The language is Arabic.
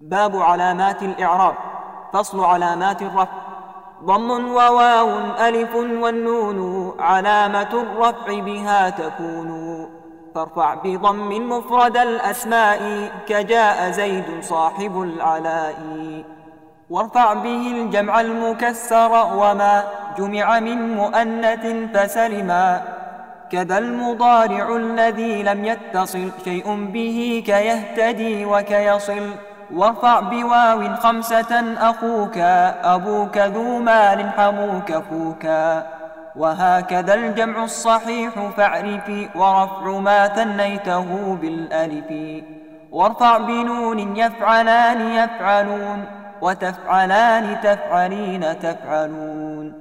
باب علامات الإعراب. فصل علامات الرفع. ضم وواو ألف والنون علامة الرفع بها تكون. فارفع بضم مفرد الأسماء كجاء زيد صاحب العلاء. وارفع به الجمع المكسر وما جمع من مؤنث فسلما. كذا المضارع الذي لم يتصل شيء به كيهتدي وكيصل. وارفع بواو خمسة أخوك أبوك ذو مال حموك فوكا. وهكذا الجمع الصحيح فاعرفي ورفع ما ثنيته بالألف. وارفع بنون يفعلان يفعلون وتفعلان تفعلين تفعلون.